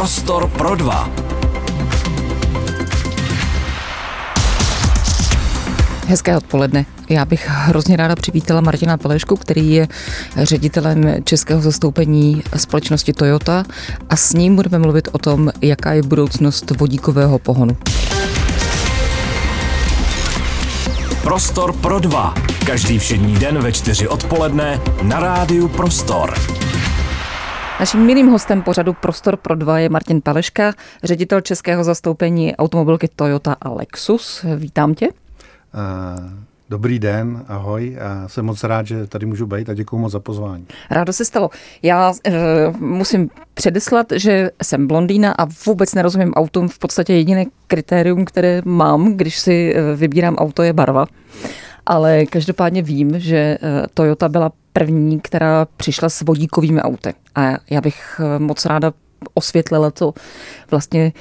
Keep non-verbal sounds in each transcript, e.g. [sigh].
Prostor pro dva. Hezké odpoledne. Já bych hrozně ráda přivítala Martina Pelešku, který je ředitelem českého zastoupení společnosti Toyota a s ním budeme mluvit o tom, jaká je budoucnost vodíkového pohonu. Prostor pro dva. Každý všední den ve čtyři odpoledne na rádiu Prostor. Naším milým hostem pořadu Prostor pro dva je Martin Paleška, ředitel českého zastoupení automobilky Toyota a Lexus. Vítám tě. Uh, dobrý den, ahoj. A jsem moc rád, že tady můžu být a děkuji moc za pozvání. Rádo se stalo. Já uh, musím předeslat, že jsem blondýna a vůbec nerozumím autům. V podstatě jediné kritérium, které mám, když si uh, vybírám auto, je barva. Ale každopádně vím, že Toyota byla první, která přišla s vodíkovými auty. A já bych moc ráda osvětlila, co vlastně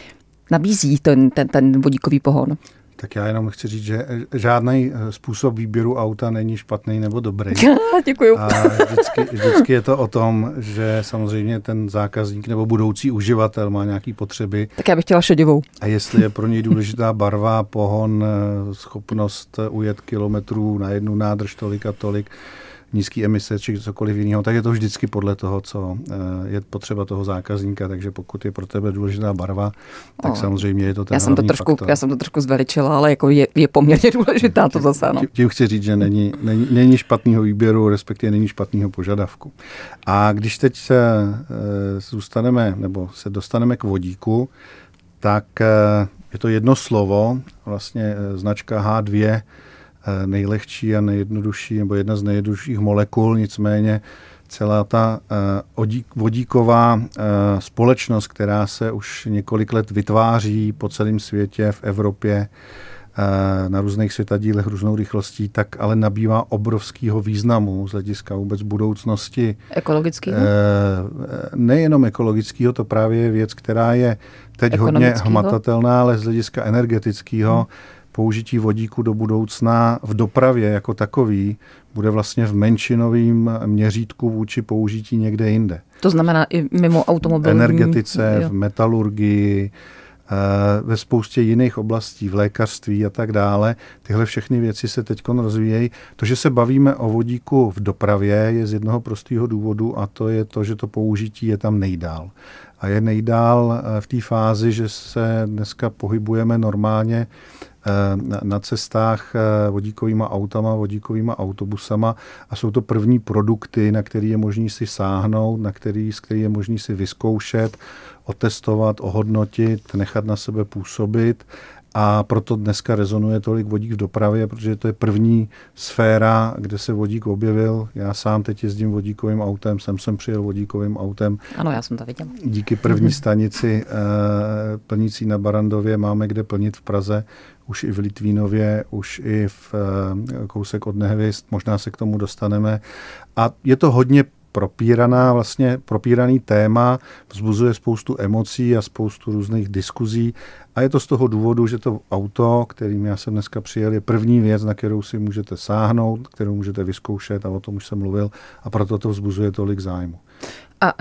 nabízí ten, ten, ten vodíkový pohon. Tak já jenom chci říct, že žádný eh, způsob výběru auta není špatný nebo dobrý. [laughs] Děkuju. A vždycky, vždycky je to o tom, že samozřejmě ten zákazník nebo budoucí uživatel má nějaké potřeby. Tak já bych chtěla šedivou. A jestli je pro něj důležitá barva, pohon, eh, schopnost ujet kilometrů na jednu nádrž tolik a tolik, nízké emise či cokoliv jiného, tak je to vždycky podle toho, co eh, je potřeba toho zákazníka. Takže pokud je pro tebe důležitá barva, tak o, samozřejmě je to ten já jsem to trošku, faktor. Já jsem to trošku zveličila, ale jako je, je poměrně [laughs] důležitá to zase. No. Tím chci říct, že není, není, není špatného výběru, respektive není špatného požadavku. A když teď se e, zůstaneme, nebo se dostaneme k vodíku, tak e, je to jedno slovo, vlastně e, značka H2, Eh, nejlehčí a nejjednodušší, nebo jedna z nejjednodušších molekul, nicméně celá ta eh, vodíková eh, společnost, která se už několik let vytváří po celém světě, v Evropě, na různých světadílech různou rychlostí, tak ale nabývá obrovského významu z hlediska vůbec budoucnosti. Ekologického? Nejenom ekologického, to právě je věc, která je teď hodně hmatatelná, ale z hlediska energetického. Hmm použití vodíku do budoucna v dopravě jako takový bude vlastně v menšinovém měřítku vůči použití někde jinde. To znamená i mimo automobil. V energetice, v metalurgii, eh, ve spoustě jiných oblastí, v lékařství a tak dále. Tyhle všechny věci se teď rozvíjejí. To, že se bavíme o vodíku v dopravě, je z jednoho prostého důvodu a to je to, že to použití je tam nejdál. A je nejdál eh, v té fázi, že se dneska pohybujeme normálně na cestách eh, vodíkovými autama, vodíkovými autobusama a jsou to první produkty, na který je možný si sáhnout, na který, z který je možný si vyzkoušet, otestovat, ohodnotit, nechat na sebe působit a proto dneska rezonuje tolik vodík v dopravě, protože to je první sféra, kde se vodík objevil. Já sám teď jezdím vodíkovým autem, jsem jsem přijel vodíkovým autem. Ano, já jsem to viděl. Díky první [laughs] stanici eh, plnící na Barandově máme kde plnit v Praze už i v Litvínově, už i v eh, kousek od Nehvěst, možná se k tomu dostaneme. A je to hodně propíraná, vlastně propíraný téma, vzbuzuje spoustu emocí a spoustu různých diskuzí a je to z toho důvodu, že to auto, kterým já jsem dneska přijel, je první věc, na kterou si můžete sáhnout, kterou můžete vyzkoušet a o tom už jsem mluvil a proto to vzbuzuje tolik zájmu. A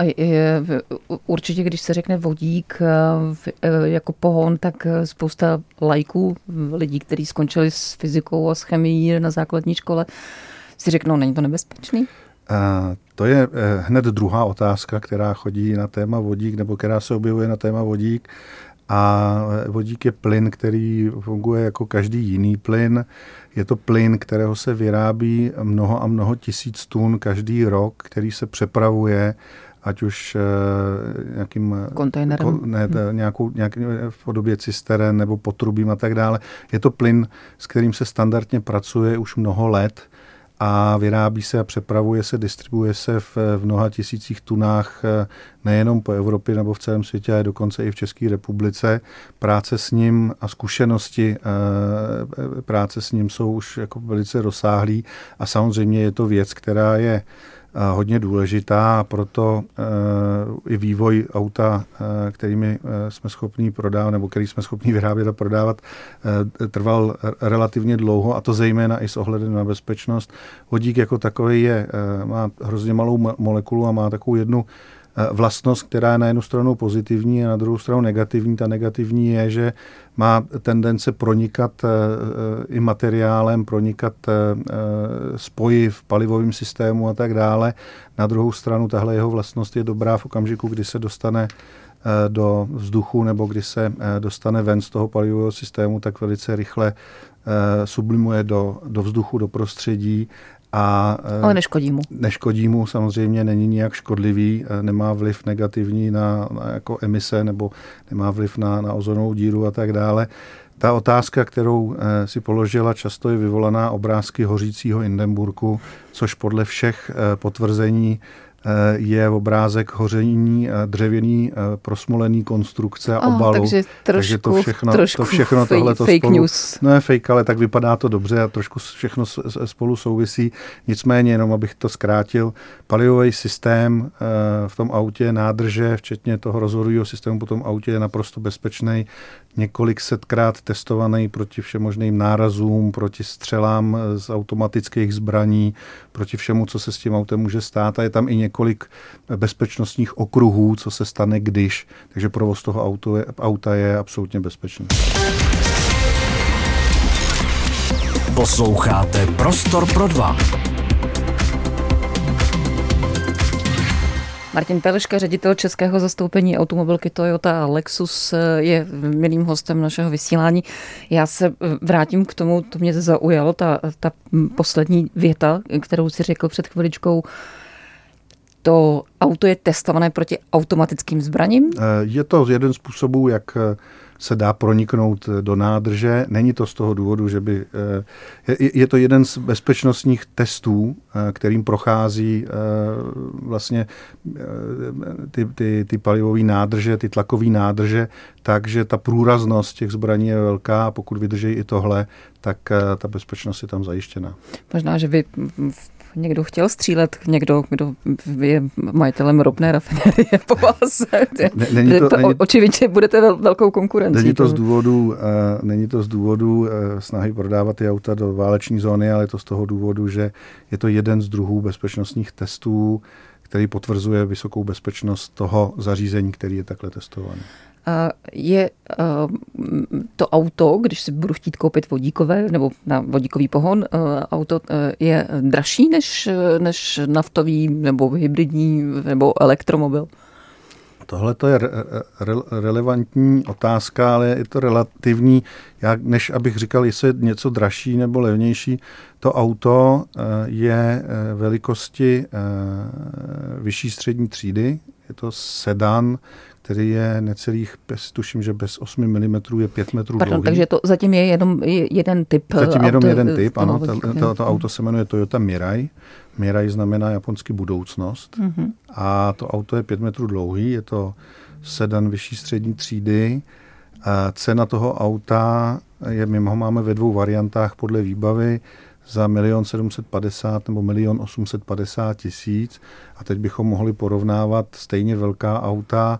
určitě, když se řekne vodík eh, eh, jako pohon, tak spousta lajků, lidí, kteří skončili s fyzikou a s chemií na základní škole, si řeknou, není to nebezpečný? A to je hned druhá otázka, která chodí na téma vodík, nebo která se objevuje na téma vodík. A vodík je plyn, který funguje jako každý jiný plyn. Je to plyn, kterého se vyrábí mnoho a mnoho tisíc tun každý rok, který se přepravuje ať už uh, nějakým kontejnerem, ko, ne, hmm. nějakou, nějak, v podobě cisteren nebo potrubím a tak dále. Je to plyn, s kterým se standardně pracuje už mnoho let a vyrábí se a přepravuje se, distribuje se v, v mnoha tisících tunách eh, nejenom po Evropě nebo v celém světě, ale dokonce i v České republice. Práce s ním a zkušenosti eh, práce s ním jsou už jako velice rozsáhlý a samozřejmě je to věc, která je hodně důležitá a proto i vývoj auta, kterými jsme schopni prodávat, nebo který jsme schopni vyrábět a prodávat, trval relativně dlouho a to zejména i s ohledem na bezpečnost. Vodík jako takový je, má hrozně malou molekulu a má takovou jednu vlastnost, která je na jednu stranu pozitivní a na druhou stranu negativní. Ta negativní je, že má tendence pronikat i materiálem, pronikat spoji v palivovém systému a tak dále. Na druhou stranu tahle jeho vlastnost je dobrá v okamžiku, kdy se dostane Eh, do vzduchu nebo když se eh, dostane ven z toho palivového systému, tak velice rychle eh, sublimuje do, do vzduchu, do prostředí a, Ale neškodí mu. Neškodí mu, samozřejmě není nijak škodlivý, nemá vliv negativní na, na jako emise nebo nemá vliv na, na ozonovou díru a tak dále. Ta otázka, kterou si položila, často je vyvolaná obrázky hořícího Hindenburgu, což podle všech potvrzení Eh, je obrázek hoření eh, dřevěný eh, prosmolený konstrukce a obalu. takže, trošku, takže to všechno, trošku to všechno fake, tohle fake spolu, news. No je fake, ale tak vypadá to dobře a trošku všechno spolu souvisí. Nicméně, jenom abych to zkrátil, palivový systém v tom autě, nádrže, včetně toho rozhodujícího systému po tom autě je naprosto bezpečný několik setkrát testovaný proti všemožným nárazům, proti střelám z automatických zbraní, proti všemu, co se s tím autem může stát. A je tam i několik bezpečnostních okruhů, co se stane, když. Takže provoz toho auto je, auta je absolutně bezpečný. Posloucháte Prostor pro dva. Martin Peleška, ředitel českého zastoupení automobilky Toyota a Lexus je milým hostem našeho vysílání. Já se vrátím k tomu, to mě zaujalo, ta, ta poslední věta, kterou si řekl před chviličkou. To auto je testované proti automatickým zbraním? Je to jeden způsobů, jak se dá proniknout do nádrže. Není to z toho důvodu, že by... Eh, je to jeden z bezpečnostních testů, eh, kterým prochází eh, vlastně ty, ty, ty palivové nádrže, ty tlakové nádrže, takže ta průraznost těch zbraní je velká a pokud vydrží i tohle, tak ta bezpečnost je tam zajištěna. Možná, že vy někdo chtěl střílet, někdo, kdo je majitelem ropné rafinerie [laughs] po vás. Není to, není, Očividně budete vel, velkou konkurencí. Není to z důvodu, uh, není to z důvodu uh, snahy prodávat ty auta do váleční zóny, ale je to z toho důvodu, že je to jeden z druhů bezpečnostních testů, který potvrzuje vysokou bezpečnost toho zařízení, který je takhle testovaný je to auto, když si budu chtít koupit vodíkové nebo na vodíkový pohon, auto je dražší než, než naftový nebo hybridní nebo elektromobil? Tohle to je re, re, relevantní otázka, ale je to relativní. Já, než abych říkal, jestli je něco dražší nebo levnější, to auto je velikosti vyšší střední třídy. Je to sedan, který je necelých, tuším, že bez 8 mm je 5 metrů Pardon, dlouhý. takže to zatím je jenom jeden typ Zatím jenom jeden typ, ano. To, to, to auto se jmenuje Toyota Mirai. Mirai znamená japonsky budoucnost. Mm-hmm. A to auto je 5 metrů dlouhý, je to sedan vyšší střední třídy. A cena toho auta je, my ho máme ve dvou variantách podle výbavy za milion 750 nebo milion 850 tisíc a teď bychom mohli porovnávat stejně velká auta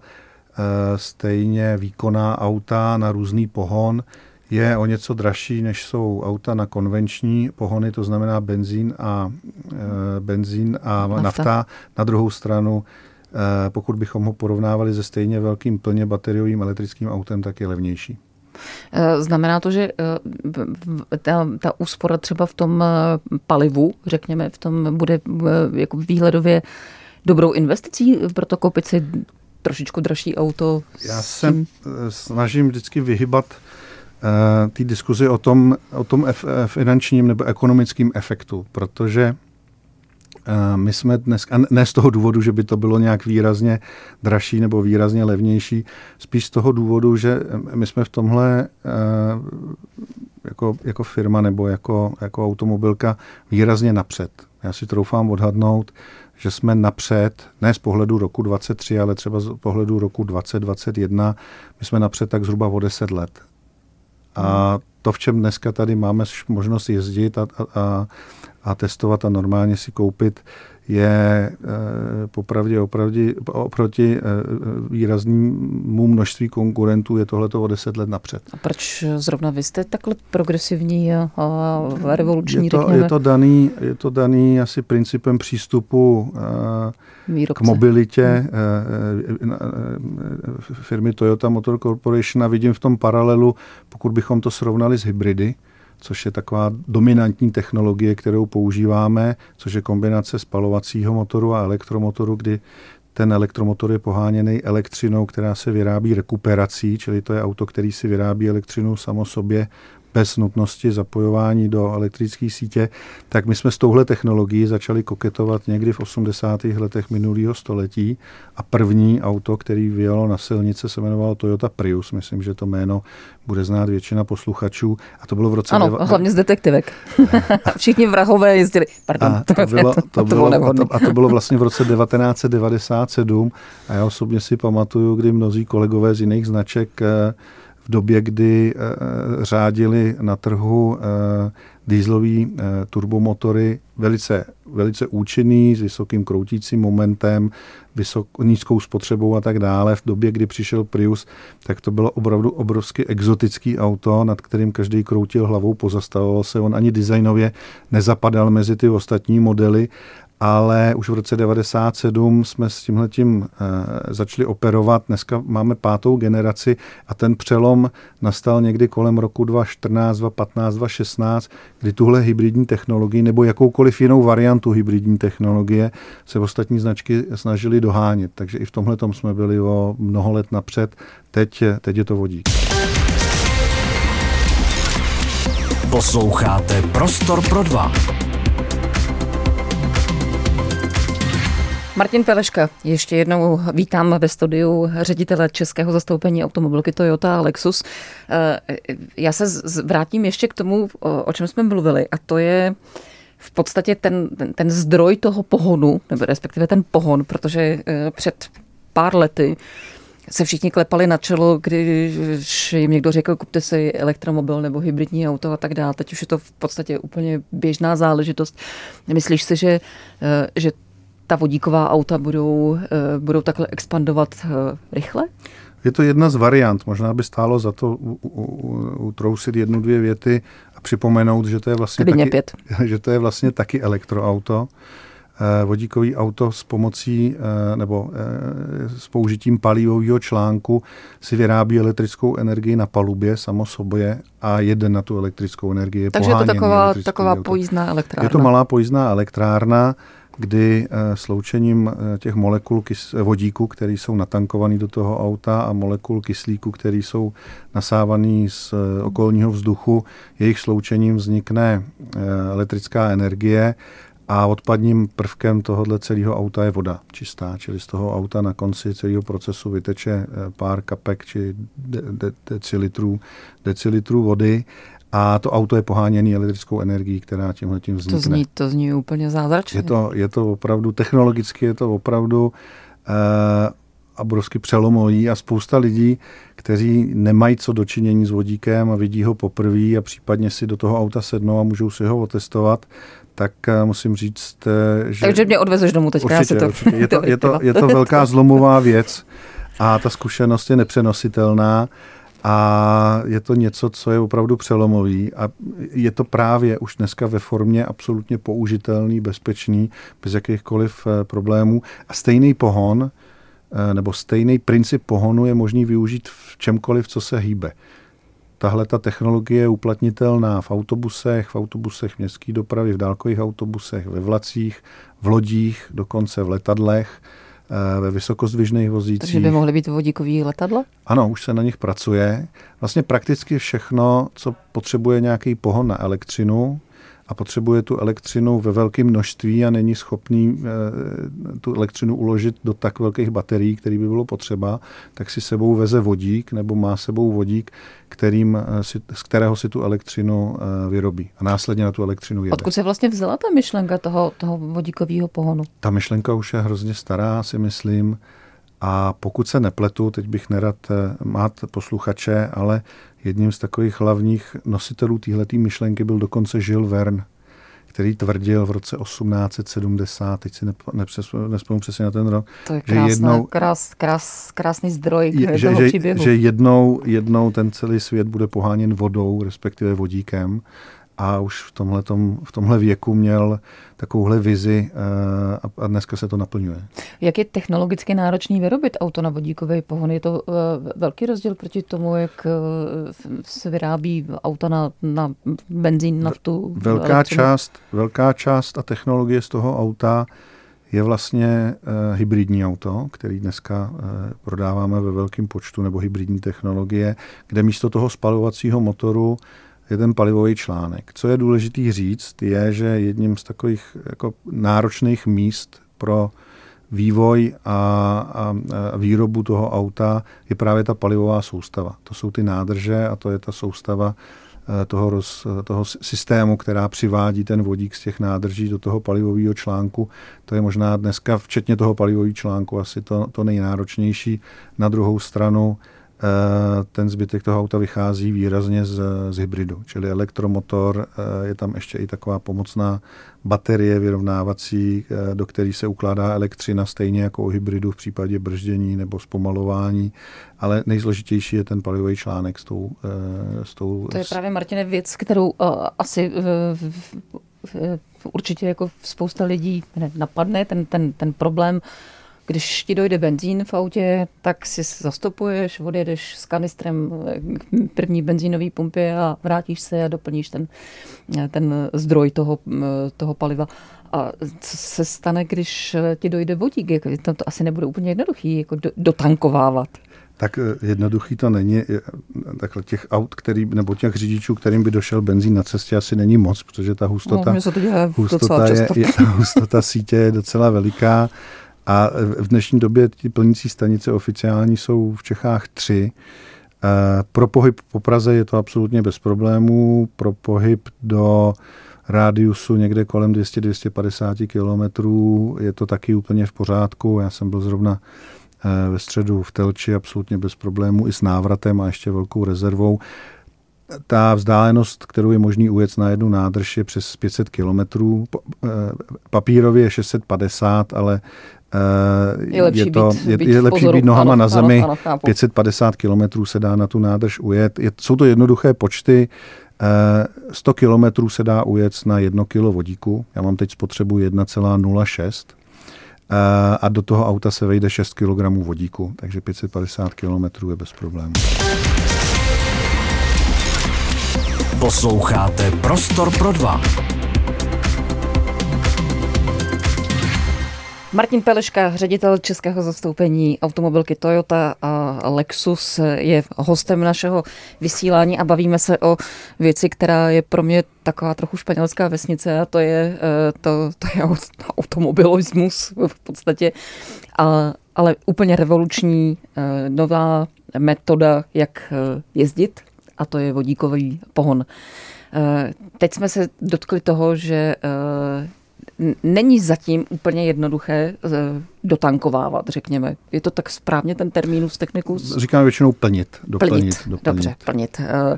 stejně výkonná auta na různý pohon je o něco dražší, než jsou auta na konvenční pohony, to znamená benzín a, e, benzín a nafta. nafta. Na druhou stranu, e, pokud bychom ho porovnávali se stejně velkým plně bateriovým elektrickým autem, tak je levnější. Znamená to, že ta, ta úspora třeba v tom palivu, řekněme, v tom bude jako výhledově dobrou investicí, proto koupit si trošičku dražší auto. Já se tím... snažím vždycky vyhybat uh, té diskuzi o tom, o tom ef, finančním nebo ekonomickém efektu, protože uh, my jsme dnes, a ne z toho důvodu, že by to bylo nějak výrazně dražší nebo výrazně levnější, spíš z toho důvodu, že my jsme v tomhle uh, jako, jako firma nebo jako, jako automobilka výrazně napřed. Já si troufám odhadnout, že jsme napřed, ne z pohledu roku 23, ale třeba z pohledu roku 2021, my jsme napřed tak zhruba o 10 let. A to, v čem dneska tady máme možnost jezdit a, a, a testovat a normálně si koupit, je eh, popravdě opravdě, oproti eh, výraznému množství konkurentů je tohleto o deset let napřed. A proč zrovna vy jste takhle progresivní a, a revoluční, je to, řekněme? Je to, daný, je to daný asi principem přístupu Výrobce. k mobilitě hmm. firmy Toyota Motor Corporation a vidím v tom paralelu, pokud bychom to srovnali s hybridy, což je taková dominantní technologie, kterou používáme, což je kombinace spalovacího motoru a elektromotoru, kdy ten elektromotor je poháněný elektřinou, která se vyrábí rekuperací, čili to je auto, který si vyrábí elektřinu samo sobě bez nutnosti zapojování do elektrické sítě, tak my jsme s touhle technologií začali koketovat někdy v 80. letech minulého století a první auto, který vyjelo na silnice, se jmenovalo Toyota Prius. Myslím, že to jméno bude znát většina posluchačů. A to bylo v roce... Ano, deva... hlavně z detektivek. [laughs] [laughs] Všichni vrahové jezdili. Pardon, a to, to, bylo, to, to, bylo, bylo a, to, a to bylo vlastně v roce 1997 a já osobně si pamatuju, kdy mnozí kolegové z jiných značek eh, době, kdy eh, řádili na trhu eh, dýzlový eh, turbomotory velice, velice účinný, s vysokým kroutícím momentem, vysok, nízkou spotřebou a tak dále. V době, kdy přišel Prius, tak to bylo opravdu obrovsky exotický auto, nad kterým každý kroutil hlavou, pozastavoval se. On ani designově nezapadal mezi ty ostatní modely ale už v roce 97 jsme s tímhletím e, začali operovat. Dneska máme pátou generaci a ten přelom nastal někdy kolem roku 2014, 2015, 2016, kdy tuhle hybridní technologii nebo jakoukoliv jinou variantu hybridní technologie se ostatní značky snažili dohánět. Takže i v tomhle jsme byli o mnoho let napřed. Teď, teď je to vodík. Posloucháte Prostor pro dva. Martin Peleška, ještě jednou vítám ve studiu ředitele českého zastoupení automobilky Toyota a Lexus. Eh, já se vrátím ještě k tomu, o čem jsme mluvili, a to je v podstatě ten, ten, ten zdroj toho pohonu, nebo respektive ten pohon, protože eh, před pár lety se všichni klepali na čelo, když jim někdo řekl, kupte si elektromobil nebo hybridní auto a tak dále. Teď už je to v podstatě úplně běžná záležitost. Myslíš si, že, eh, že ta vodíková auta budou, eh, budou takhle expandovat eh, rychle? Je to jedna z variant. Možná by stálo za to utrousit jednu, dvě věty a připomenout, že to je vlastně, taky, pět. [laughs] že to je vlastně taky elektroauto. Eh, vodíkový auto s pomocí nebo s použitím palivového článku si vyrábí elektrickou energii na palubě samo sobě a jede na tu elektrickou energii. Takže je to taková, taková pojízdná elektrárna. Je to malá pojízdná elektrárna kdy eh, sloučením eh, těch molekul eh, vodíku, které jsou natankované do toho auta a molekul kyslíku, které jsou nasávané z okolního vzduchu, jejich sloučením vznikne elektrická energie a odpadním prvkem tohohle celého auta je voda čistá, čili z toho auta na konci celého procesu vyteče pár kapek či de- de- decilitrů, decilitrů vody a to auto je poháněné elektrickou energií, která tímhle tím vznikne. To zní, to zní úplně zázračně. Je to, je to opravdu, technologicky je to opravdu uh, obrovsky přelomový a spousta lidí, kteří nemají co dočinění s vodíkem a vidí ho poprvé a případně si do toho auta sednou a můžou si ho otestovat, tak uh, musím říct, eh, že... Takže mě odvezeš domů teďka. Určitě, to, určitě. Je, to, [laughs] je, to, je to velká zlomová věc a ta zkušenost je nepřenositelná a je to něco, co je opravdu přelomový a je to právě už dneska ve formě absolutně použitelný, bezpečný, bez jakýchkoliv eh, problémů. A stejný pohon, eh, nebo stejný princip pohonu je možný využít v čemkoliv, co se hýbe. Tahle ta technologie je uplatnitelná v autobusech, v autobusech městské dopravy, v dálkových autobusech, ve vlacích, v lodích, dokonce v letadlech ve vysokozdvižných vozících. Takže by mohly být vodíkový letadla? Ano, už se na nich pracuje. Vlastně prakticky všechno, co potřebuje nějaký pohon na elektřinu, a potřebuje tu elektřinu ve velkém množství a není schopný e, tu elektřinu uložit do tak velkých baterií, který by bylo potřeba, tak si sebou veze vodík nebo má sebou vodík, kterým eh, si, z kterého si tu elektřinu e, vyrobí a následně na tu elektřinu jede. Odkud se vlastně vzala ta myšlenka toho, toho vodíkového pohonu? Ta myšlenka už je hrozně stará, si myslím. A pokud se nepletu, teď bych nerad mát posluchače, ale jedním z takových hlavních nositelů téhleté myšlenky byl dokonce Žil Verne, který tvrdil v roce 1870, teď si nespomínám přesně na ten rok, to je krásná, že jednou, krás, krás, krásný zdroj je, že, toho příběhu. Že jednou, jednou ten celý svět bude poháněn vodou, respektive vodíkem a už v, tomhletom, v tomhle věku měl takovouhle vizi eh, a dneska se to naplňuje. Jak je technologicky náročný vyrobit auto na vodíkové pohon? Je to eh, velký rozdíl proti tomu, jak eh, se vyrábí auta na, na benzín, naftu? Velká část, velká část a technologie z toho auta je vlastně uh, hybridní auto, který dneska uh, prodáváme ve velkém počtu, nebo hybridní technologie, kde místo toho spalovacího motoru je ten palivový článek. Co je důležitý říct, je, že jedním z takových jako náročných míst pro vývoj a, a, a výrobu toho auta je právě ta palivová soustava. To jsou ty nádrže a to je ta soustava eh, toho, roz, toho systému, která přivádí ten vodík z těch nádrží do toho palivového článku. To je možná dneska, včetně toho palivového článku, asi to, to nejnáročnější. Na druhou stranu ten zbytek toho auta vychází výrazně z, z hybridu, čili elektromotor, eh, je tam ještě i taková pomocná baterie vyrovnávací, eh, do které se ukládá elektřina stejně jako u hybridu v případě brždění nebo zpomalování, ale nejzložitější je ten palivový článek s tou... S tou to je právě, Martine, věc, kterou uh, asi uh, určitě jako spousta lidí napadne, ten, ten, ten problém. uh, když ti dojde benzín v autě, tak si zastupuješ, odjedeš s kanistrem k první benzínové pumpě a vrátíš se a doplníš ten, ten zdroj toho, toho paliva. A co se stane, když ti dojde vodík? Jako, to, to asi nebude úplně jednoduchý jako do, dotankovávat. Tak eh, jednoduchý to není. Takhle těch aut, který, nebo těch řidičů, kterým by došel benzín na cestě, asi není moc, protože ta hustota, no, to hustota, je, je, [laughs] hustota sítě je docela veliká. A v dnešní době ty plnící stanice oficiální jsou v Čechách tři. Eh, pro pohyb po Praze je to absolutně bez problémů. Pro pohyb do rádiusu někde kolem 200-250 kilometrů je to taky úplně v pořádku. Já jsem byl zrovna eh, ve středu v Telči absolutně bez problémů i s návratem a ještě velkou rezervou. Ta vzdálenost, kterou je možný ujet na jednu nádrž, je přes 500 kilometrů. Eh, papírově je 650, ale je lepší, je to, být, je, být, je lepší být nohama ano, na zemi, ano, ano, 550 kilometrů se dá na tu nádrž ujet. Je, jsou to jednoduché počty, uh, 100 kilometrů se dá ujet na 1 kilo vodíku, já mám teď spotřebu 1,06 uh, a do toho auta se vejde 6 kg vodíku, takže 550 kilometrů je bez problémů. Posloucháte Prostor pro dva. Martin Peleška, ředitel českého zastoupení automobilky Toyota a Lexus, je hostem našeho vysílání a bavíme se o věci, která je pro mě taková trochu španělská vesnice a to je, eh, to, to je automobilismus v podstatě, a, ale úplně revoluční eh, nová metoda, jak eh, jezdit a to je vodíkový pohon. Teď jsme se dotkli toho, že není zatím úplně jednoduché eh, dotankovávat, řekněme. Je to tak správně ten termínus technicus? Říkáme většinou plnit. Doplnit, plnit. Doplnit. Dobře, plnit. Eh,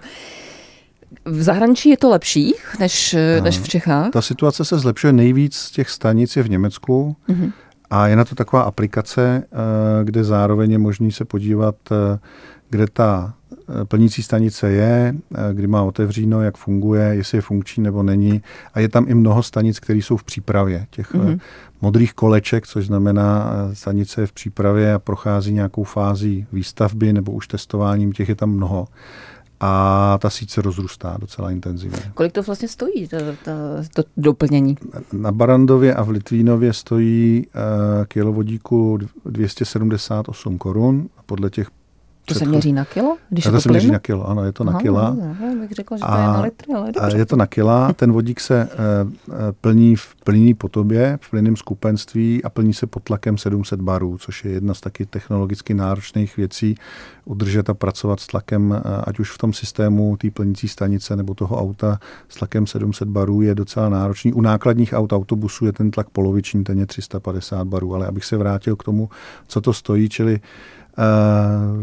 v zahraničí je to lepší než, eh, než v Čechách? Ta situace se zlepšuje nejvíc z těch stanic je v Německu mm-hmm. a je na to taková aplikace, kde zároveň je možný se podívat, kde ta plnící stanice je, eh, kdy má otevříno, jak funguje, jestli je funkční nebo není. A je tam i mnoho stanic, které jsou v přípravě. Těch mm-hmm. modrých koleček, což znamená stanice je v přípravě a prochází nějakou fází výstavby nebo už testováním, těch je tam mnoho a ta síť se rozrůstá docela intenzivně. Kolik to vlastně stojí, to, to, to doplnění? Na Barandově a v Litvínově stojí uh, kilovodíku 278 korun. Podle těch to se měří na kilo? Když to, to se měří na kilo, ano, je to na kila. No, bych řekla, že to je na litry, ale dobře. Je to na kila, [laughs] ten vodík se uh, plní v plnění po tobě, v plynném skupenství a plní se pod tlakem 700 barů, což je jedna z taky technologicky náročných věcí, udržet a pracovat s tlakem, uh, ať už v tom systému té plnící stanice nebo toho auta s tlakem 700 barů je docela náročný. U nákladních aut autobusů je ten tlak poloviční, ten je 350 barů, ale abych se vrátil k tomu, co to stojí, čili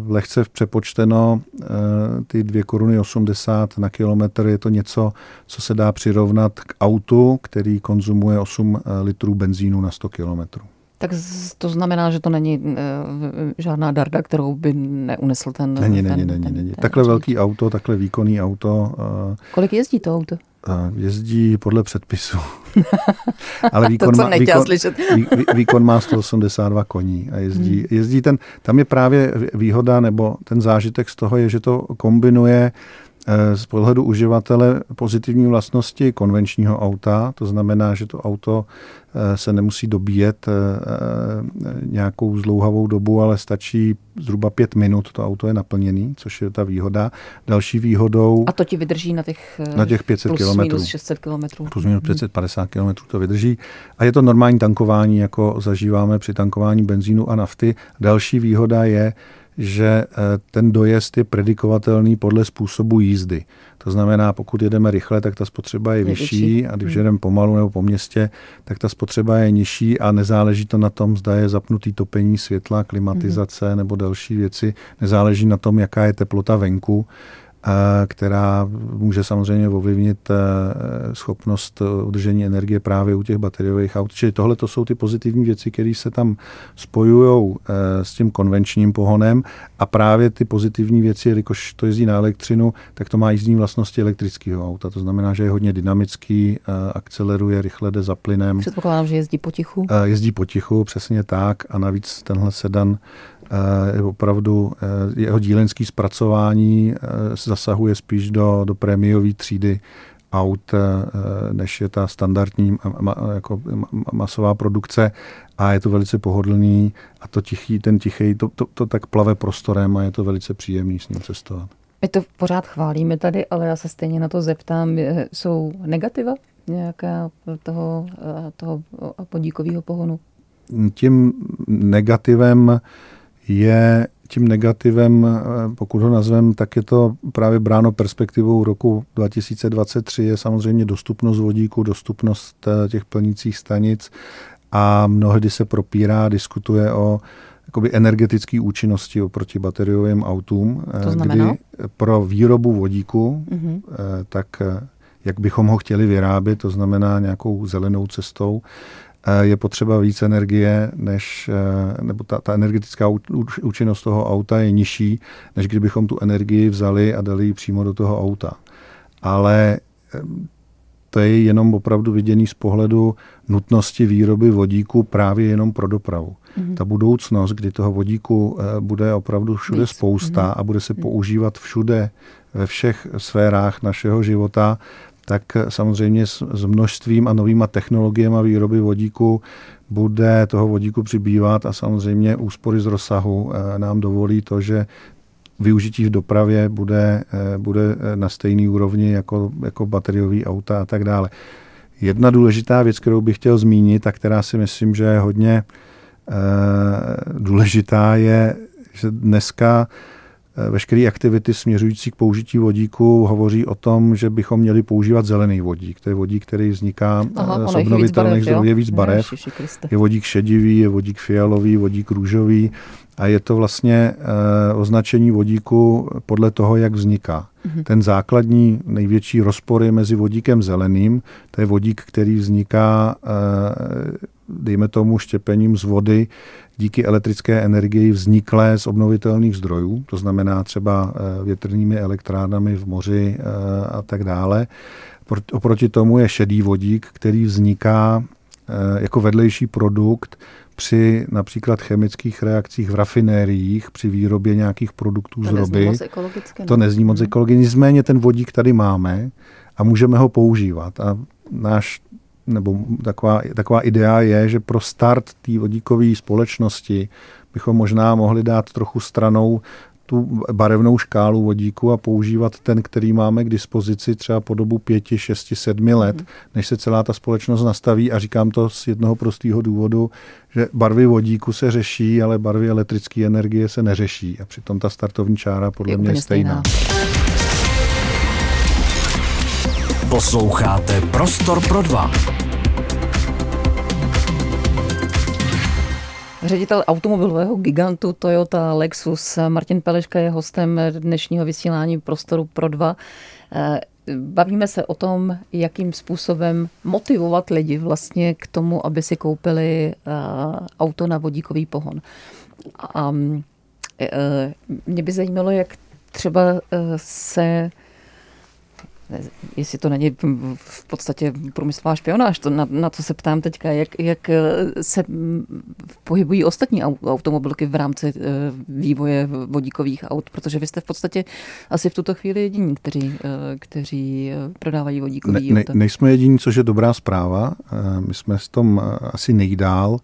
lehce přepočteno ty 2 koruny 80 na kilometr je to něco, co se dá přirovnat k autu, který konzumuje 8 litrů benzínu na 100 kilometrů. Tak to znamená, že to není uh, žádná darda, kterou by neunesl ten... Není, není, ten, není. Ten, není. Ten, takhle ten velký auto, takhle výkonný auto. Uh, Kolik jezdí to auto? Uh, jezdí podle předpisu. [laughs] Ale výkon, to, má, výkon, vý, výkon má 182 koní a jezdí, hmm. jezdí ten, tam je právě výhoda nebo ten zážitek z toho je, že to kombinuje z pohledu uživatele pozitivní vlastnosti konvenčního auta, to znamená, že to auto Eh, se nemusí dobíjet eh, eh, nějakou zlouhavou dobu, ale stačí zhruba pět minut, to auto je naplněný, což je ta výhoda. Další výhodou... A to ti vydrží na těch, na těch 500 plus km. minus 600 km. Plus minus 550 km to vydrží. A je to normální tankování, jako zažíváme při tankování benzínu a nafty. Další výhoda je, že ten dojezd je predikovatelný podle způsobu jízdy. To znamená, pokud jedeme rychle, tak ta spotřeba je, je vyšší, vyšší a když hmm. jedeme pomalu nebo po městě, tak ta spotřeba je nižší a nezáleží to na tom, zda je zapnutý topení světla, klimatizace hmm. nebo další věci. Nezáleží na tom, jaká je teplota venku která může samozřejmě ovlivnit schopnost udržení energie právě u těch bateriových aut. Čili tohle to jsou ty pozitivní věci, které se tam spojují s tím konvenčním pohonem a právě ty pozitivní věci, jelikož to jezdí na elektřinu, tak to má jízdní vlastnosti elektrického auta. To znamená, že je hodně dynamický, akceleruje, rychle jde za plynem. Předpokládám, že jezdí potichu. Jezdí potichu, přesně tak a navíc tenhle sedan je opravdu jeho dílenský zpracování zasahuje spíš do, do prémiové třídy aut, než je ta standardní jako masová produkce a je to velice pohodlný a to tichý, ten tichý, to, to, to tak plave prostorem a je to velice příjemný s ním cestovat. My to pořád chválíme tady, ale já se stejně na to zeptám, jsou negativa nějaká toho, toho podíkového pohonu? Tím negativem je tím negativem, pokud ho nazvem, tak je to právě bráno perspektivou roku 2023, je samozřejmě dostupnost vodíku, dostupnost eh, těch plnících stanic a mnohdy se propírá, diskutuje o jakoby energetické účinnosti oproti bateriovým autům. Eh, to znamená? Kdy pro výrobu vodíku, mm-hmm. tak jak bychom ho chtěli vyrábět, to znamená nějakou zelenou cestou, je potřeba víc energie, než, eh, nebo ta, ta energetická účinnost toho auta je nižší, než kdybychom tu energii vzali a dali ji přímo do toho auta. Ale eh, to je jenom opravdu viděný z pohledu nutnosti výroby vodíku právě jenom pro dopravu. Mm-hmm. Ta budoucnost, kdy toho vodíku eh, bude opravdu všude Víc. spousta mm-hmm. a bude se mhm. používat všude, ve všech sférách našeho života, tak samozřejmě s, množstvím a novýma technologiemi výroby vodíku bude toho vodíku přibývat a samozřejmě úspory z rozsahu eh, nám dovolí to, že využití v dopravě bude, eh, bude eh, na stejný úrovni jako, jako bateriový auta a tak dále. Jedna důležitá věc, kterou bych chtěl zmínit a která si myslím, že je hodně důležitá, je, že dneska Eh, veškeré aktivity směřující k použití vodíku hovoří o tom, že bychom měli používat zelený vodík. To je vodík, který vzniká Aha, eh, z obnovitelných zdrojů, je víc barev. Je vodík šedivý, je vodík fialový, vodík růžový a je to vlastně eh, označení vodíku podle toho, jak vzniká. Mhm. Ten základní největší rozpor je mezi vodíkem zeleným, to je vodík, který vzniká, dejme tomu, štěpením z vody, díky elektrické energii vzniklé z obnovitelných zdrojů, to znamená třeba eh, větrnými elektrárnami v moři eh, a tak dále. Oproti tomu je šedý vodík, který vzniká eh, jako vedlejší produkt při například chemických reakcích v rafinériích, při výrobě nějakých produktů to z roby. Moc ekologicky, to nezní moc hmm. ekologicky, nicméně ten vodík tady máme a můžeme ho používat. A náš nebo taková, taková idea je, že pro start té vodíkové společnosti bychom možná mohli dát trochu stranou tu barevnou škálu vodíku a používat ten, který máme k dispozici třeba po dobu pěti, šesti, sedmi let, mm. než se celá ta společnost nastaví. A říkám to z jednoho prostého důvodu, že barvy vodíku se řeší, ale barvy elektrické energie se neřeší. A přitom ta startovní čára podle je mě je stejná. stejná. Posloucháte Prostor pro dva. Ředitel automobilového gigantu Toyota Lexus Martin Peleška je hostem dnešního vysílání Prostoru pro dva. Eh, bavíme se o tom, jakým způsobem motivovat lidi vlastně k tomu, aby si koupili eh, auto na vodíkový pohon. A eh, mě by zajímalo, jak třeba se jestli to není v podstatě průmyslová špionáž, to na, na to se ptám teďka, jak, jak se pohybují ostatní automobilky v rámci eh, vývoje vodíkových aut, protože vy jste v podstatě asi v tuto chvíli jediní, kteří, eh, kteří eh, prodávají vodíkový ne, ne, Nejsme jediní, což je dobrá zpráva. My jsme s tom asi nejdál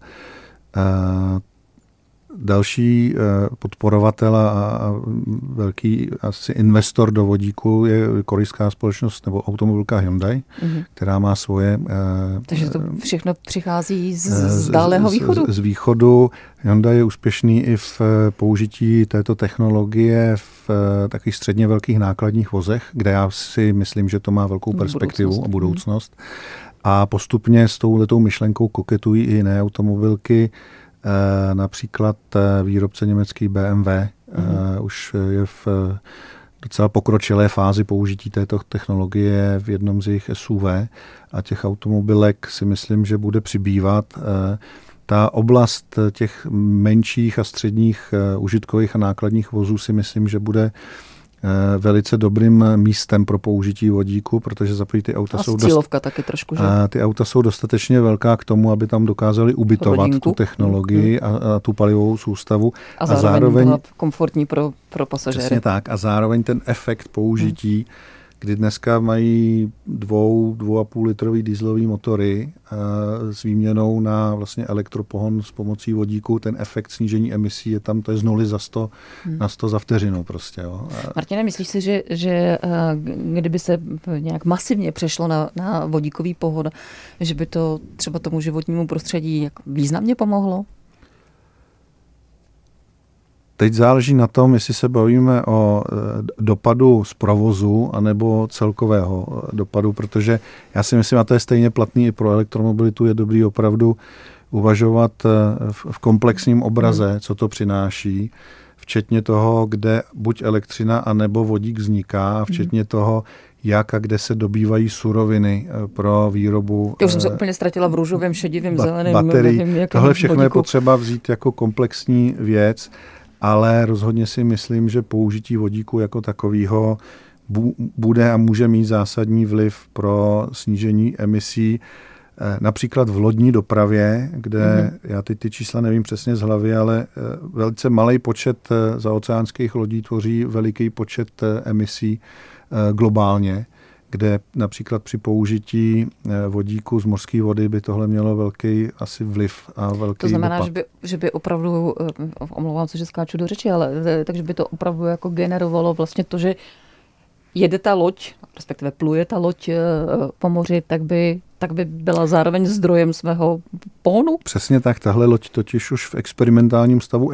Další eh, podporovatel a velký asi investor do vodíku je korejská společnost nebo automobilka Hyundai, mm-hmm. která má svoje... Eh, Takže to všechno přichází z, eh, z dálého východu? Z, z východu. Hyundai je úspěšný i v použití této technologie v takových středně velkých nákladních vozech, kde já si myslím, že to má velkou perspektivu budoucnost. a budoucnost. A postupně s touhletou myšlenkou koketují i jiné automobilky, Eh, například eh, výrobce německý BMW mm-hmm. už je v docela pokročilé fázi použití této technologie v jednom z jejich SUV a těch automobilek si myslím, že bude přibývat. Ta oblast těch menších a středních užitkových a nákladních vozů si myslím, že bude Eh, velice dobrým místem pro použití vodíku, protože za ty auta a jsou dost, taky trošku, že? ty auta jsou dostatečně velká k tomu, aby tam dokázali ubytovat Hodinku. tu technologii hmm. a, a tu palivovou soustavu. A, a zároveň, zároveň komfortní pro, pro pasažéry. Přesně tak. A zároveň ten efekt použití hmm kdy dneska mají dvou, dvou a půl litrový dieselový motory uh, s výměnou na vlastně elektropohon s pomocí vodíku. Ten efekt snížení emisí je tam, to je z nuly za 100 hmm. na 100 za vteřinu prostě. Jo. Martine, myslíš si, že, že uh, kdyby se nějak masivně přešlo na, na vodíkový pohon, že by to třeba tomu životnímu prostředí jak významně pomohlo? Teď záleží na tom, jestli se bavíme o e, dopadu z provozu anebo celkového e, dopadu, protože já si myslím, a to je stejně platný i pro elektromobilitu, je dobrý opravdu uvažovat e, v komplexním obraze, hmm. co to přináší, včetně toho, kde buď elektřina anebo vodík vzniká, hmm. včetně toho, jak a kde se dobývají suroviny pro výrobu. Já už jsem se úplně ztratila v růžovém, šedivém, zeleném. Baterií. Tohle všechno vodíku. je potřeba vzít jako komplexní věc ale rozhodně si myslím, že použití vodíku jako takového bude a může mít zásadní vliv pro snížení emisí eh, například v lodní dopravě, kde mm-hmm. já teď ty čísla nevím přesně z hlavy, ale eh, velice malý počet eh, zaoceánských lodí tvoří veliký počet emisí globálně kde například při použití eh, vodíku z mořské vody by tohle mělo velký asi vliv a velký To znamená, dopad. že by, že by opravdu, eh, omlouvám se, že skáču do řeči, ale eh, takže by to opravdu jako generovalo vlastně to, že jede ta loď, respektive pluje ta loď po moři, tak by tak by byla zároveň zdrojem svého pohonu? Přesně tak. Tahle loď totiž už v experimentálním stavu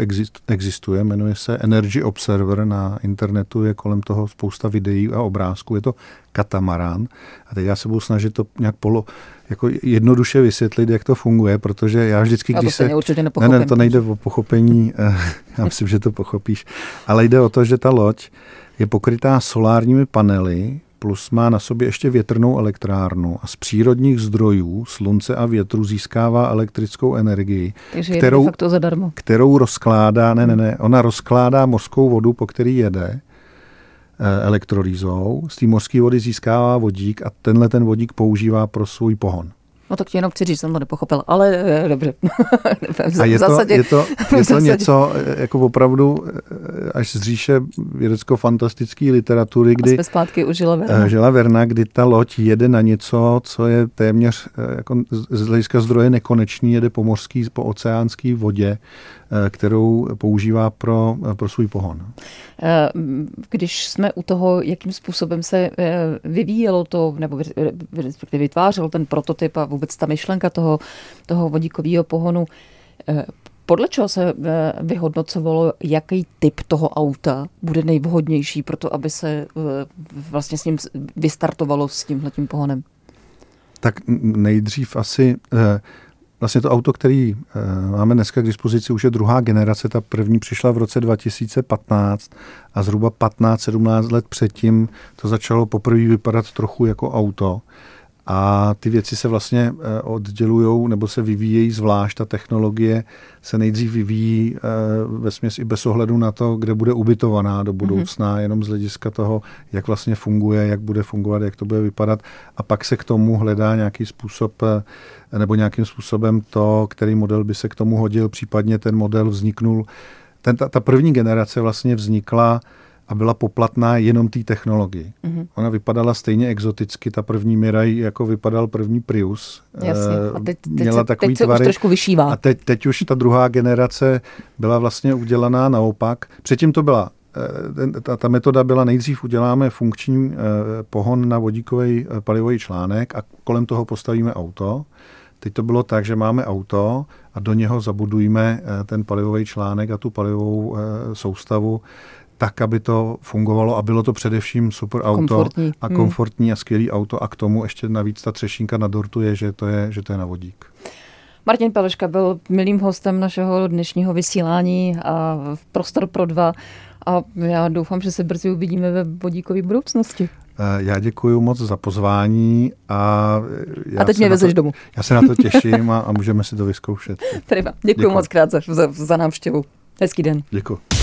existuje. Jmenuje se Energy Observer. Na internetu je kolem toho spousta videí a obrázků. Je to katamarán. A teď já se budu snažit to nějak polo, jako jednoduše vysvětlit, jak to funguje, protože já vždycky, když se... Určitě ne, ne, to nejde o pochopení, eh, [laughs] já myslím, že to pochopíš, ale jde o to, že ta loď je pokrytá solárními panely, plus má na sobě ještě větrnou elektrárnu a z přírodních zdrojů, slunce a větru, získává elektrickou energii, Takže kterou, to zadarmo. kterou rozkládá, ne, ne, ne, ona rozkládá mořskou vodu, po který jede, eh, elektrolýzou. Z té mořské vody získává vodík a tenhle ten vodík používá pro svůj pohon. No tak ti jenom chci říct, jsem to nepochopil, ale eh, dobře. [laughs] v, a je, zásadě, to, je to, [laughs] je to něco eh, jako opravdu eh, až z říše vědecko-fantastické literatury, kdy jsme zpátky u Žila Verna. Žila Verna, kdy ta loď jede na něco, co je téměř jako z hlediska zdroje nekonečný, jede po mořský, po oceánské vodě, kterou používá pro, pro svůj pohon. Když jsme u toho, jakým způsobem se vyvíjelo to, nebo respektive vytvářel ten prototyp a vůbec ta myšlenka toho, toho vodíkového pohonu. Eh, podle čeho se eh, vyhodnocovalo, jaký typ toho auta bude nejvhodnější pro to, aby se eh, vlastně s ním vystartovalo s tímhletím pohonem? Tak nejdřív asi vlastně to auto, který máme dneska k dispozici, už je druhá generace. Ta první přišla v roce 2015 a zhruba 15-17 let předtím to začalo poprvé vypadat trochu jako auto. A ty věci se vlastně eh, oddělují nebo se vyvíjejí zvlášť. Ta technologie se nejdřív vyvíjí eh, ve směs i bez ohledu na to, kde bude ubytovaná do budoucna, mm-hmm. jenom z hlediska toho, jak vlastně funguje, jak bude fungovat, jak to bude vypadat. A pak se k tomu hledá nějaký způsob eh, nebo nějakým způsobem to, který model by se k tomu hodil, případně ten model vzniknul. Ten, ta, ta první generace vlastně vznikla a byla poplatná jenom té technologii. Mm-hmm. Ona vypadala stejně exoticky, ta první Mirai, jako vypadal první Prius. Jasně. A teď, teď, Měla se, takový teď se tvary. už trošku vyšívá. A teď, teď už ta druhá generace byla vlastně udělaná naopak. Předtím to byla eh, ta, ta metoda byla nejdřív uděláme funkční eh, pohon na vodíkový eh, palivový článek a kolem toho postavíme auto. Teď to bylo tak, že máme auto a do něho zabudujeme ten palivový článek a tu palivovou soustavu tak, aby to fungovalo a bylo to především super auto komfortní. a hmm. komfortní hmm. a skvělý auto a k tomu ještě navíc ta třešínka na dortu je, že to je, že to je na vodík. Martin Peleška byl milým hostem našeho dnešního vysílání a v Prostor pro dva a já doufám, že se brzy uvidíme ve vodíkové budoucnosti. Eh, já děkuji moc za pozvání a, já a teď mě vezeš domů. [laughs] Já se na to [laughs] těším a, a můžeme si to vyzkoušet. Děkuji, děkuji moc krát za, za, za návštěvu. Hezký den. Děkuji.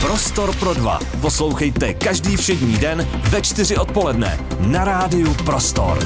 Prostor pro dva. Poslouchejte každý všední den ve čtyři odpoledne na rádiu Prostor.